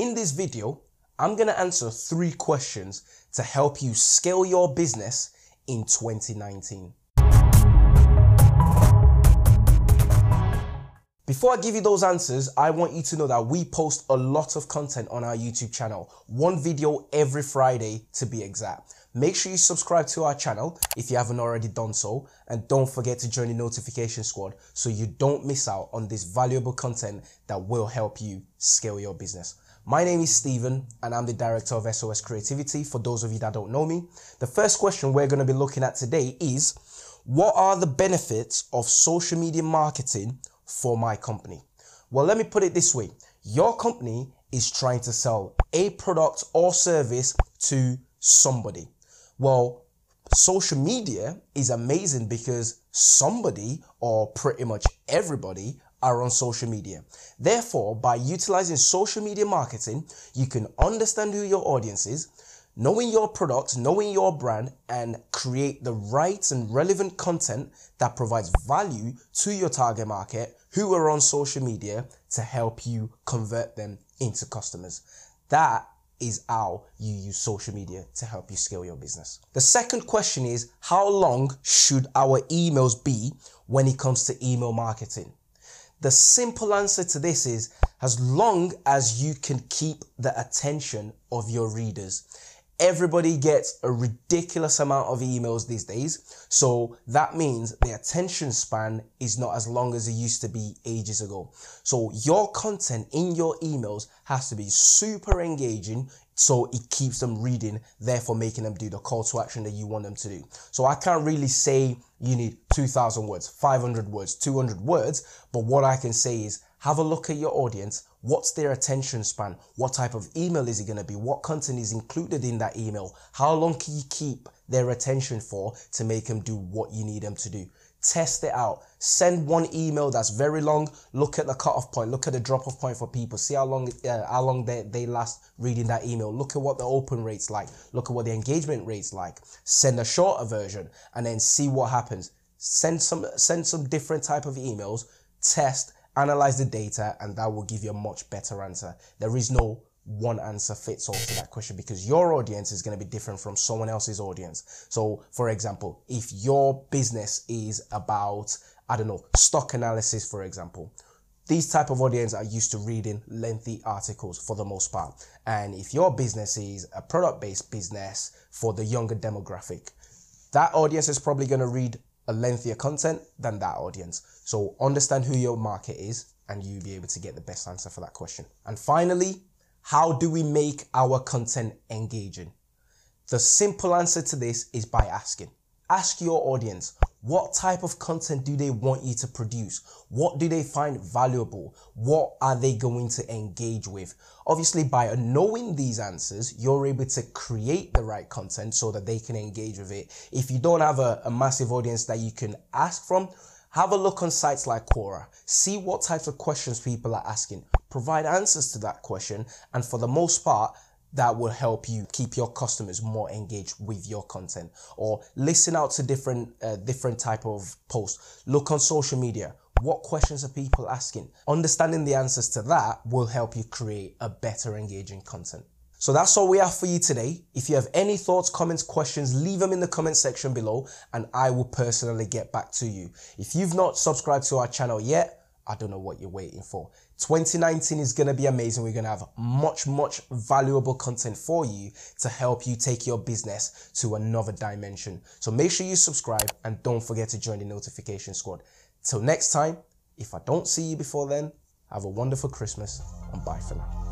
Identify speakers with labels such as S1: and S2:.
S1: In this video, I'm going to answer three questions to help you scale your business in 2019. Before I give you those answers, I want you to know that we post a lot of content on our YouTube channel, one video every Friday to be exact. Make sure you subscribe to our channel if you haven't already done so, and don't forget to join the notification squad so you don't miss out on this valuable content that will help you scale your business. My name is Stephen and I'm the director of SOS Creativity for those of you that don't know me. The first question we're going to be looking at today is what are the benefits of social media marketing for my company? Well, let me put it this way. Your company is trying to sell a product or service to somebody. Well, social media is amazing because somebody or pretty much everybody are on social media. Therefore, by utilizing social media marketing, you can understand who your audience is, knowing your product, knowing your brand, and create the right and relevant content that provides value to your target market who are on social media to help you convert them into customers. That is how you use social media to help you scale your business. The second question is how long should our emails be when it comes to email marketing? The simple answer to this is as long as you can keep the attention of your readers. Everybody gets a ridiculous amount of emails these days. So that means the attention span is not as long as it used to be ages ago. So your content in your emails has to be super engaging so it keeps them reading, therefore making them do the call to action that you want them to do. So I can't really say you need 2000 words, 500 words, 200 words, but what I can say is have a look at your audience. What's their attention span? What type of email is it going to be? What content is included in that email? How long can you keep their attention for to make them do what you need them to do? Test it out. Send one email that's very long. Look at the cutoff point. Look at the drop off point for people. See how long uh, how long they, they last reading that email. Look at what the open rates like. Look at what the engagement rates like. Send a shorter version and then see what happens. Send some send some different type of emails. Test, analyze the data, and that will give you a much better answer. There is no one answer fits all to that question because your audience is going to be different from someone else's audience. So, for example, if your business is about, I don't know, stock analysis, for example, these type of audience are used to reading lengthy articles for the most part. And if your business is a product-based business for the younger demographic, that audience is probably going to read a lengthier content than that audience. So understand who your market is and you'll be able to get the best answer for that question. And finally, how do we make our content engaging? The simple answer to this is by asking. Ask your audience, what type of content do they want you to produce? What do they find valuable? What are they going to engage with? Obviously, by knowing these answers, you're able to create the right content so that they can engage with it. If you don't have a, a massive audience that you can ask from, have a look on sites like Quora. See what types of questions people are asking. Provide answers to that question. And for the most part, that will help you keep your customers more engaged with your content or listen out to different uh, different type of posts look on social media what questions are people asking understanding the answers to that will help you create a better engaging content so that's all we have for you today. If you have any thoughts, comments, questions, leave them in the comment section below and I will personally get back to you. If you've not subscribed to our channel yet, I don't know what you're waiting for. 2019 is going to be amazing. We're going to have much, much valuable content for you to help you take your business to another dimension. So make sure you subscribe and don't forget to join the notification squad. Till next time, if I don't see you before then, have a wonderful Christmas and bye for now.